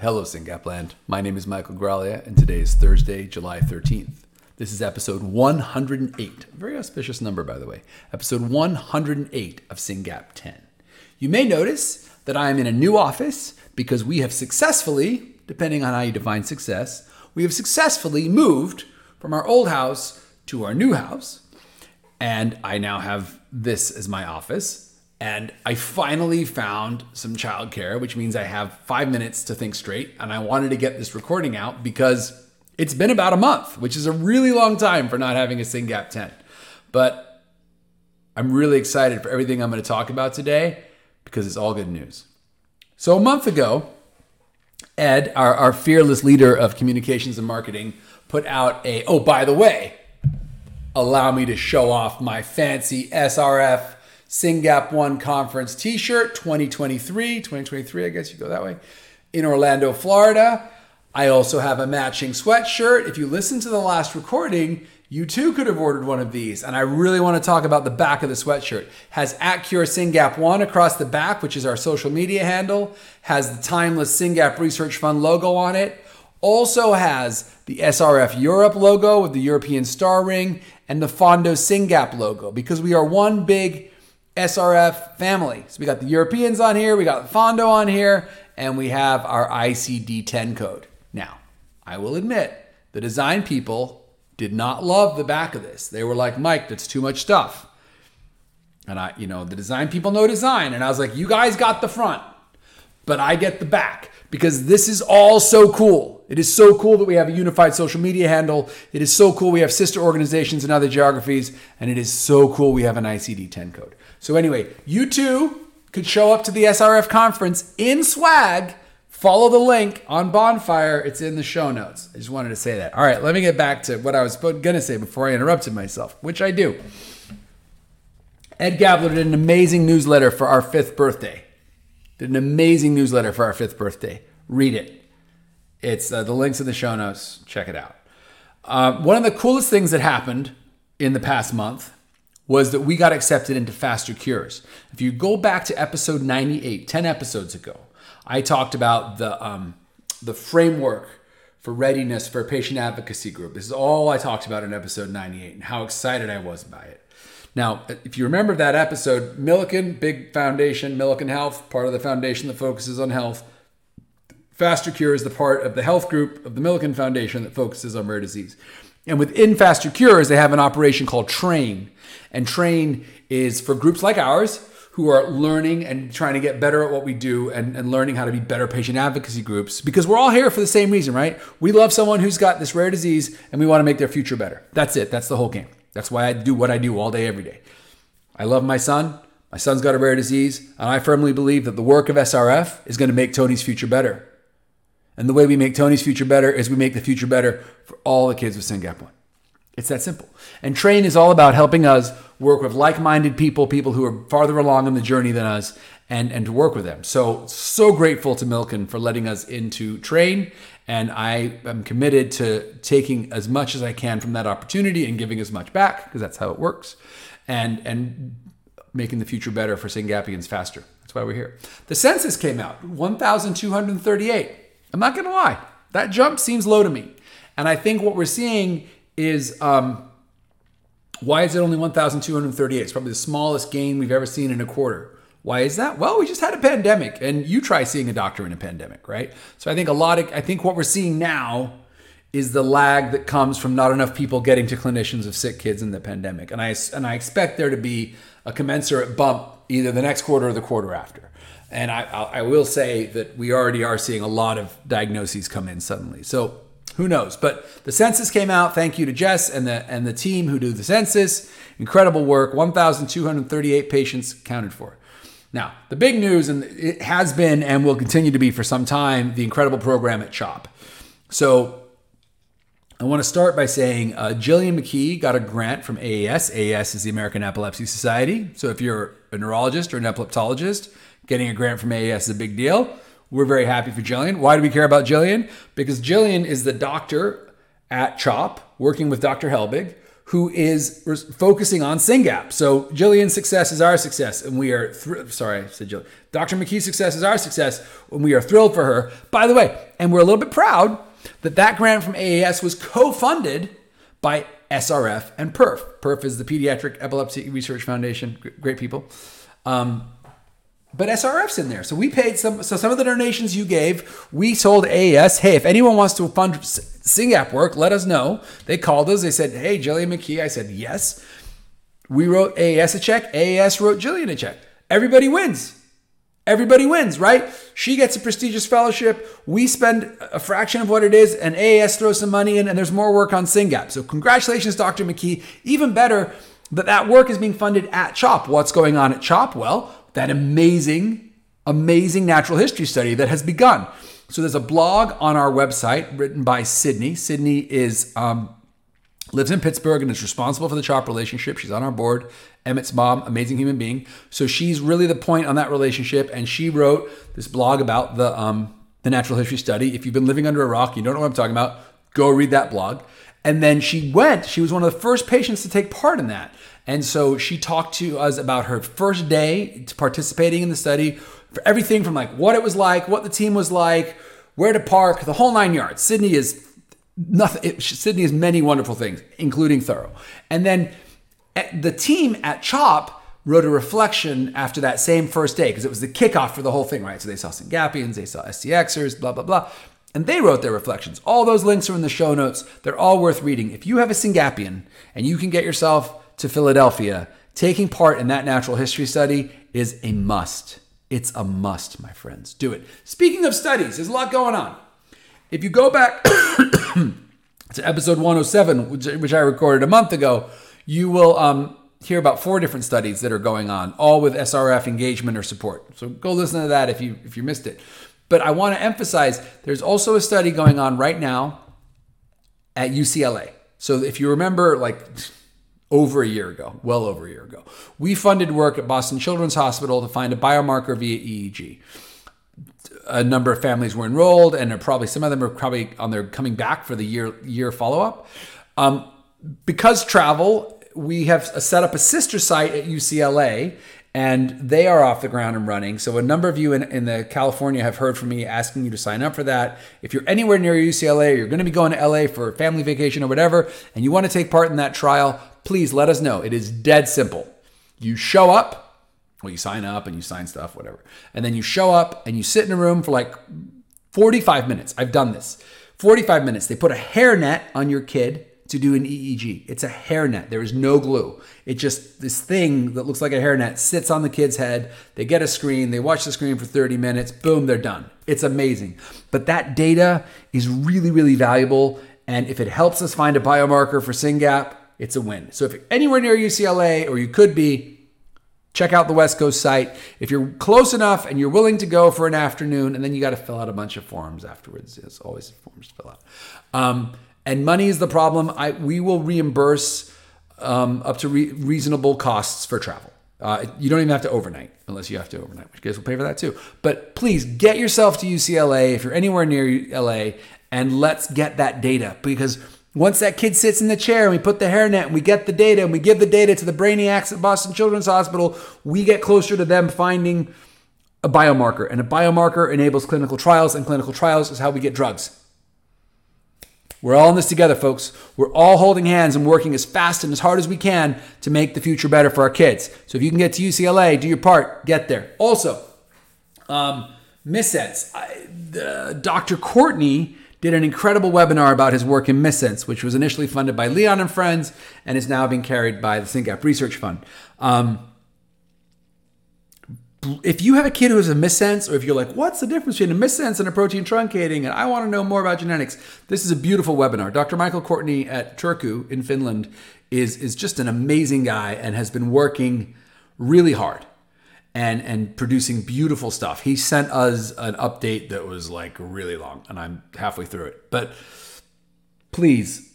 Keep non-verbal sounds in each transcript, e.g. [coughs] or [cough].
Hello, Syngapland. My name is Michael Graglia, and today is Thursday, July 13th. This is episode 108. Very auspicious number, by the way. Episode 108 of SYNGAP 10. You may notice that I am in a new office because we have successfully, depending on how you define success, we have successfully moved from our old house to our new house. And I now have this as my office. And I finally found some childcare, which means I have five minutes to think straight. And I wanted to get this recording out because it's been about a month, which is a really long time for not having a SYNGAP 10. But I'm really excited for everything I'm going to talk about today because it's all good news. So, a month ago, Ed, our, our fearless leader of communications and marketing, put out a, oh, by the way, allow me to show off my fancy SRF SYNGAP One Conference t shirt 2023. 2023, I guess you go that way, in Orlando, Florida. I also have a matching sweatshirt. If you listen to the last recording, you too could have ordered one of these. And I really want to talk about the back of the sweatshirt. Has Accure SYNGAP One across the back, which is our social media handle, has the timeless SYNGAP Research Fund logo on it. Also has the SRF Europe logo with the European star ring and the Fondo SYNGAP logo because we are one big SRF family. So we got the Europeans on here, we got Fondo on here, and we have our ICD 10 code. Now, I will admit, the design people did not love the back of this. They were like, Mike, that's too much stuff. And I, you know, the design people know design. And I was like, you guys got the front, but I get the back because this is all so cool. It is so cool that we have a unified social media handle. It is so cool we have sister organizations in other geographies. And it is so cool we have an ICD 10 code. So, anyway, you too could show up to the SRF conference in swag. Follow the link on Bonfire. It's in the show notes. I just wanted to say that. All right, let me get back to what I was going to say before I interrupted myself, which I do. Ed Gabler did an amazing newsletter for our fifth birthday. Did an amazing newsletter for our fifth birthday. Read it. It's uh, the links in the show notes. Check it out. Uh, one of the coolest things that happened in the past month was that we got accepted into FasterCures. If you go back to episode 98, 10 episodes ago, I talked about the, um, the framework for readiness for a patient advocacy group. This is all I talked about in episode 98 and how excited I was by it. Now, if you remember that episode, Milken, big foundation, Milken Health, part of the foundation that focuses on health. Faster Cure is the part of the health group of the Milken Foundation that focuses on rare disease. And within FasterCures, they have an operation called Train. And Train is for groups like ours who are learning and trying to get better at what we do and, and learning how to be better patient advocacy groups because we're all here for the same reason, right? We love someone who's got this rare disease and we want to make their future better. That's it. That's the whole game. That's why I do what I do all day, every day. I love my son. My son's got a rare disease, and I firmly believe that the work of SRF is going to make Tony's future better. And the way we make Tony's future better is we make the future better for all the kids with SingApp One. It's that simple. And Train is all about helping us work with like-minded people, people who are farther along in the journey than us, and, and to work with them. So, so grateful to Milken for letting us into Train. And I am committed to taking as much as I can from that opportunity and giving as much back, because that's how it works. And, and making the future better for Syngapians faster. That's why we're here. The census came out 1,238. I'm not going to lie, that jump seems low to me. And I think what we're seeing is um, why is it only 1,238? It's probably the smallest gain we've ever seen in a quarter. Why is that? Well, we just had a pandemic, and you try seeing a doctor in a pandemic, right? So I think a lot of, I think what we're seeing now is the lag that comes from not enough people getting to clinicians of sick kids in the pandemic, and I and I expect there to be a commensurate bump either the next quarter or the quarter after. And I, I will say that we already are seeing a lot of diagnoses come in suddenly. So who knows? But the census came out. Thank you to Jess and the and the team who do the census. Incredible work. 1,238 patients counted for. Now, the big news, and it has been and will continue to be for some time, the incredible program at CHOP. So, I want to start by saying uh, Jillian McKee got a grant from AES. AES is the American Epilepsy Society. So, if you're a neurologist or an epileptologist, getting a grant from AES is a big deal. We're very happy for Jillian. Why do we care about Jillian? Because Jillian is the doctor at CHOP working with Dr. Helbig who is focusing on SYNGAP. So Jillian's success is our success, and we are thr- sorry, I said Jillian. Dr. McKee's success is our success, and we are thrilled for her. By the way, and we're a little bit proud that that grant from AES was co-funded by SRF and PERF. PERF is the Pediatric Epilepsy Research Foundation. Great people. Um, but SRF's in there. So we paid some. So some of the donations you gave, we sold AES, hey, if anyone wants to fund SYNGAP work, let us know. They called us. They said, hey, Jillian McKee. I said yes. We wrote AES a check. AES wrote Jillian a check. Everybody wins. Everybody wins, right? She gets a prestigious fellowship. We spend a fraction of what it is, and AES throws some money in, and there's more work on SYNGAP. So congratulations, Dr. McKee. Even better that that work is being funded at CHOP. What's going on at CHOP? Well, that amazing, amazing natural history study that has begun. So there's a blog on our website written by Sydney. Sydney is um, lives in Pittsburgh and is responsible for the CHOP relationship. She's on our board. Emmett's mom, amazing human being. So she's really the point on that relationship, and she wrote this blog about the um, the natural history study. If you've been living under a rock, you don't know what I'm talking about. Go read that blog. And then she went. She was one of the first patients to take part in that. And so she talked to us about her first day participating in the study, for everything from like what it was like, what the team was like, where to park, the whole nine yards. Sydney is nothing. It, Sydney is many wonderful things, including thorough. And then eh, the team at CHOP wrote a reflection after that same first day because it was the kickoff for the whole thing, right? So they saw Syngapians, they saw STXers, blah blah blah. And they wrote their reflections. All those links are in the show notes. They're all worth reading. If you have a Syngapian and you can get yourself to Philadelphia, taking part in that natural history study is a must. It's a must, my friends. Do it. Speaking of studies, there's a lot going on. If you go back [coughs] to episode 107, which, which, I recorded a month ago, you will um, hear about four different studies that are going on, all with SRF engagement or support. So go listen to that if you if you missed it. But I want to emphasize there's also a study going on right now at UCLA. So if you remember, like over a year ago, well over a year ago. We funded work at Boston Children's Hospital to find a biomarker via EEG. A number of families were enrolled, and probably some of them are probably on their coming back for the year year follow up. Um, because travel, we have set up a sister site at UCLA, and they are off the ground and running. So a number of you in, in the California have heard from me asking you to sign up for that. If you're anywhere near UCLA, or you're going to be going to LA for a family vacation or whatever, and you want to take part in that trial, please let us know. It is dead simple. You show up, well, you sign up and you sign stuff, whatever. And then you show up and you sit in a room for like 45 minutes. I've done this. 45 minutes. They put a hairnet on your kid to do an EEG. It's a hairnet. There is no glue. It just, this thing that looks like a hairnet sits on the kid's head. They get a screen, they watch the screen for 30 minutes, boom, they're done. It's amazing. But that data is really, really valuable. And if it helps us find a biomarker for SYNGAP, it's a win. So if you're anywhere near UCLA, or you could be, check out the West Coast site. If you're close enough and you're willing to go for an afternoon, and then you got to fill out a bunch of forms afterwards. It's always forms to fill out. Um, and money is the problem. I we will reimburse um, up to re- reasonable costs for travel. Uh, you don't even have to overnight unless you have to overnight, which guys will pay for that too. But please get yourself to UCLA if you're anywhere near LA, and let's get that data because once that kid sits in the chair and we put the hairnet and we get the data and we give the data to the brainiacs at Boston Children's Hospital, we get closer to them finding a biomarker. And a biomarker enables clinical trials, and clinical trials is how we get drugs. We're all in this together, folks. We're all holding hands and working as fast and as hard as we can to make the future better for our kids. So if you can get to UCLA, do your part, get there. Also, um, missense. I, Dr. Courtney did an incredible webinar about his work in missense, which was initially funded by Leon and Friends and is now being carried by the SYNGAP Research Fund. Um, if you have a kid who has a missense, or if you're like, what's the difference between a missense and a protein truncating, and I want to know more about genetics, this is a beautiful webinar. Dr. Michael Courtney at Turku in Finland is, is just an amazing guy and has been working really hard and and producing beautiful stuff. He sent us an update that was like really long, and I'm halfway through it. But please,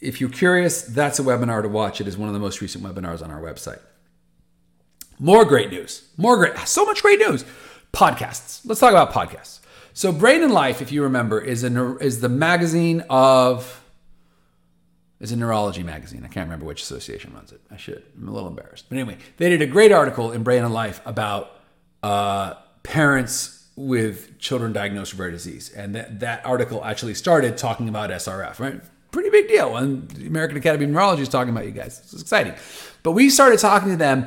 if you're curious, that's a webinar to watch. It is one of the most recent webinars on our website. More great news. More great. So much great news. Podcasts. Let's talk about podcasts. So Brain and Life, if you remember, is an is the magazine of is a neurology magazine. I can't remember which association runs it. I should. I'm a little embarrassed. But anyway, they did a great article in Brain and Life about uh, parents with children diagnosed with rare disease. And that, that article actually started talking about SRF, right? Pretty big deal. And the American Academy of Neurology is talking about you guys. It's exciting. But we started talking to them,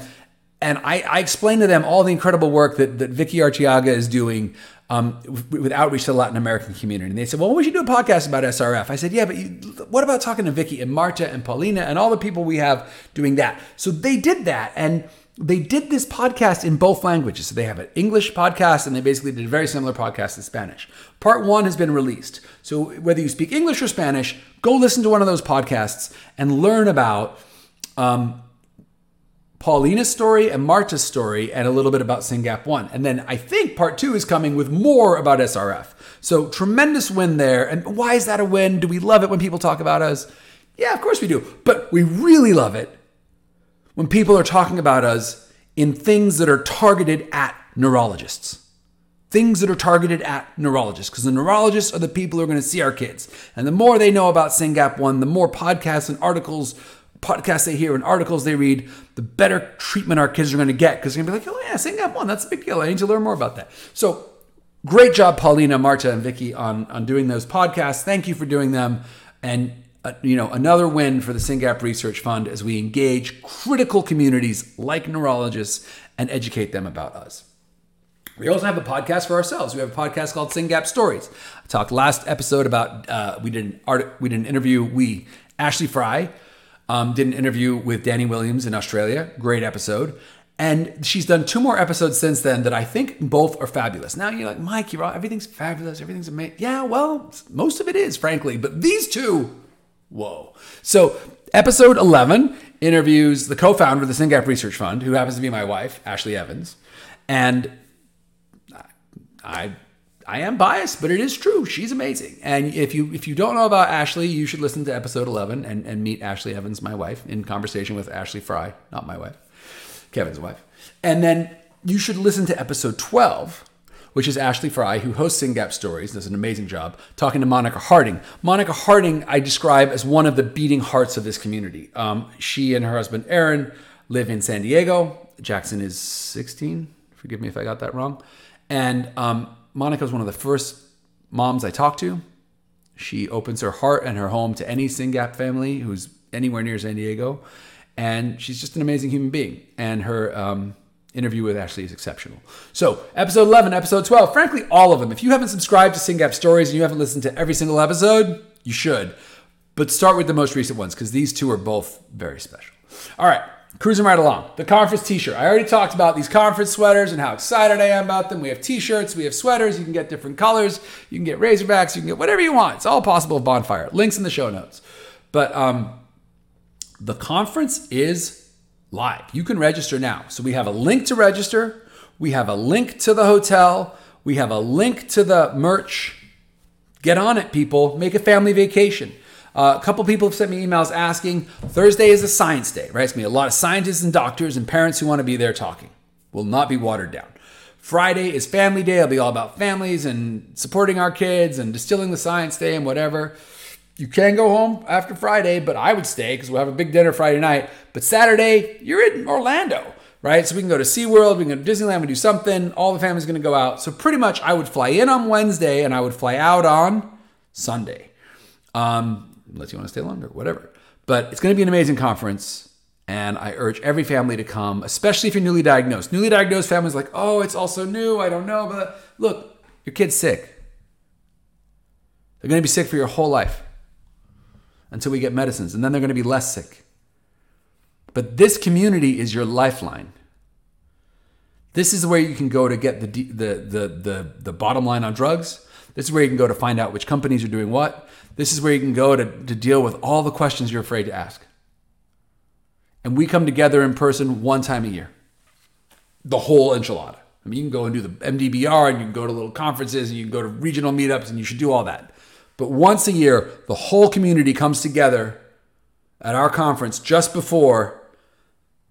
and I, I explained to them all the incredible work that, that Vicky Archiaga is doing um, with, outreach to the Latin American community. And they said, well, we should do a podcast about SRF. I said, yeah, but you, what about talking to Vicky and Marta and Paulina and all the people we have doing that? So they did that. And they did this podcast in both languages. So they have an English podcast and they basically did a very similar podcast in Spanish. Part one has been released. So whether you speak English or Spanish, go listen to one of those podcasts and learn about um, Paulina's story and Marta's story and a little bit about SYNGAP 1. And then I think part two is coming with more about SRF. So tremendous win there. And why is that a win? Do we love it when people talk about us? Yeah, of course we do. But we really love it when people are talking about us in things that are targeted at neurologists. Things that are targeted at neurologists, because the neurologists are the people who are going to see our kids. And the more they know about SYNGAP 1, the more podcasts and articles podcasts they hear and articles they read, the better treatment our kids are going to get because they're going to be like, oh yeah, SYNGAP one, that's a big deal. I need to learn more about that. So great job, Paulina, Marta, and Vicky on on doing those podcasts. Thank you for doing them, and uh, you know another win for the SYNGAP Research Fund as we engage critical communities like neurologists and educate them about us. We also have a podcast for ourselves. We have a podcast called SYNGAP Stories. I talked last episode about uh, we did an art, we did an interview. We Ashley Fry um, did an interview with Danny Williams in Australia. Great episode. And she's done two more episodes since then that I think both are fabulous. Now you're like, Mike, you're all, everything's fabulous, everything's amazing. Yeah, well, most of it is, frankly, but these two, whoa. So, episode 11 interviews the co founder of the SYNGAP Research Fund, who happens to be my wife, Ashley Evans. And I I am biased, but it is true. She's amazing. And if you if you don't know about Ashley, you should listen to episode 11 and, and meet Ashley Evans, my wife, in conversation with Ashley Fry, not my wife, Kevin's wife. And then you should listen to episode 12, which is Ashley Fry, who hosts SYNGAP Stories, does an amazing job, talking to Monica Harding. Monica Harding, I describe as one of the beating hearts of this community. Um, she and her husband, Aaron, live in San Diego. Jackson is 16. Forgive me if I got that wrong. And um, Monica was one of the first moms I talked to. She opens her heart and her home to any SYNGAP family who's anywhere near San Diego. And she's just an amazing human being. And her um, interview with Ashley is exceptional. So, episode 11, episode 12, frankly, all of them. If you haven't subscribed to SYNGAP Stories and you haven't listened to every single episode, you should. But start with the most recent ones because these two are both very special. All right cruising right along. The conference t-shirt. I already talked about these conference sweaters and how excited I am about them. We have t-shirts, we have sweaters, you can get different colors, you can get razorbacks, you can get whatever you want. It's all possible with Bonfire. Links in the show notes. But um, the conference is live. You can register now. So we have a link to register, we have a link to the hotel, we have a link to the merch. Get on it, people. Make a family vacation. Uh, a couple people have sent me emails asking. Thursday is a science day, right? It's gonna be a lot of scientists and doctors and parents who want to be there talking. Will not be watered down. Friday is family day. It'll be all about families and supporting our kids and distilling the science day and whatever. You can go home after Friday, but I would stay because we'll have a big dinner Friday night. But Saturday, you're in Orlando, right? So we can go to SeaWorld, we can go to Disneyland, we do something. All the family's gonna go out. So pretty much I would fly in on Wednesday and I would fly out on Sunday. Um, unless you want to stay longer, whatever. But it's going to be an amazing conference. And I urge every family to come, especially if you're newly diagnosed. Newly diagnosed families like, oh, it's also new. I don't know. But look, your kid's sick. They're going to be sick for your whole life until we get medicines. And then they're going to be less sick. But this community is your lifeline. This is where you can go to get the, the, the, the, the bottom line on drugs. This is where you can go to find out which companies are doing what. This is where you can go to, to deal with all the questions you're afraid to ask. And we come together in person one time a year. The whole enchilada. I mean, you can go and do the MDBR and you can go to little conferences and you can go to regional meetups and you should do all that. But once a year, the whole community comes together at our conference just before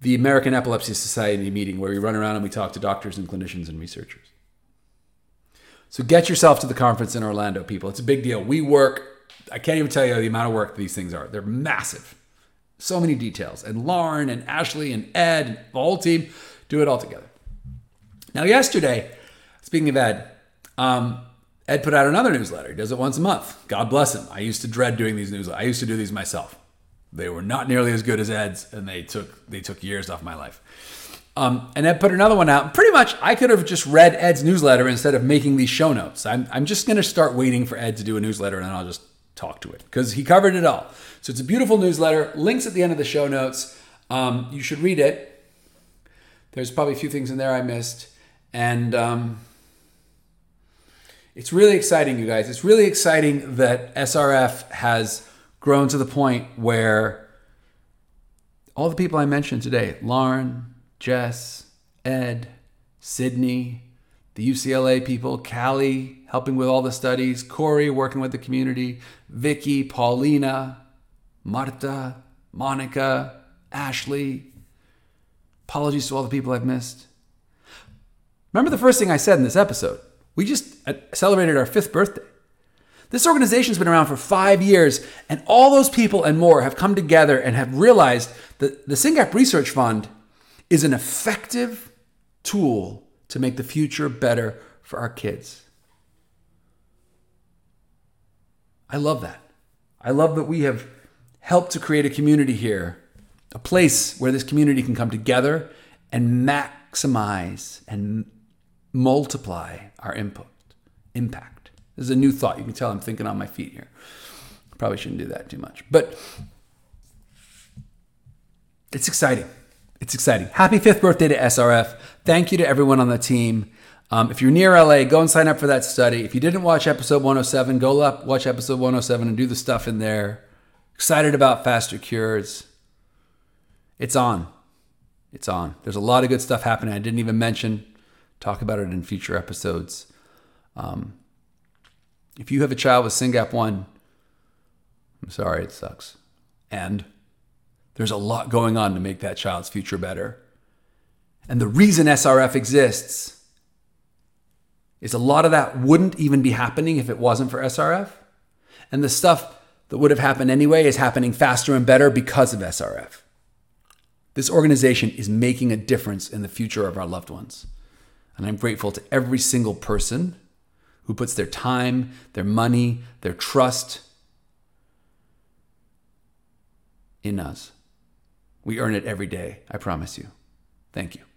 the American Epilepsy Society meeting where we run around and we talk to doctors and clinicians and researchers. So get yourself to the conference in Orlando, people. It's a big deal. We work I can't even tell you the amount of work these things are. They're massive. So many details. And Lauren and Ashley and Ed and the whole team do it all together. Now, yesterday, speaking of Ed, um, Ed put out another newsletter. He does it once a month. God bless him. I used to dread doing these newsletters. I used to do these myself. They were not nearly as good as Ed's, and they took they took years off my life. Um, and Ed put another one out. Pretty much, I could have just read Ed's newsletter instead of making these show notes. I'm, I'm just going to start waiting for Ed to do a newsletter, and then I'll just talk to it because he covered it all. So it's a beautiful newsletter. Links at the end of the show notes. Um, you should read it. There's probably a few things in there I missed, and um, it's really exciting, you guys. It's really exciting that SRF has grown to the point where all the people I mentioned today, Lauren, Jess, Ed, Sydney, the UCLA people, Callie helping with all the studies, Corey working with the community, Vicky, Paulina, Marta, Monica, Ashley. Apologies to all the people I've missed. Remember the first thing I said in this episode? We just uh, celebrated our fifth birthday. This organization's been around for five years, and all those people and more have come together and have realized that the SYNGAP Research Fund is an effective tool to make the future better for our kids. I love that. I love that we have helped to create a community here, a place where this community can come together and maximize and multiply our input, impact. This is a new thought. You can tell I'm thinking on my feet here. Probably shouldn't do that too much. But it's exciting. It's exciting. Happy fifth birthday to SRF. Thank you to everyone on the team. Um, if you're near LA, go and sign up for that study. If you didn't watch episode 107, go up, watch episode 107 and do the stuff in there. Excited about FasterCures. It's on. It's on. There's a lot of good stuff happening. I didn't even mention. Talk about it in future episodes. Um, if you have a child with SYNGAP1, I'm sorry, it sucks. And there's a lot going on to make that child's future better. And the reason SRF exists is a lot of that wouldn't even be happening if it wasn't for SRF. And the stuff that would have happened anyway is happening faster and better because of SRF. This organization is making a difference in the future of our loved ones. And I'm grateful to every single person who puts their time, their money, their trust in us. We earn it every day, I promise you. Thank you.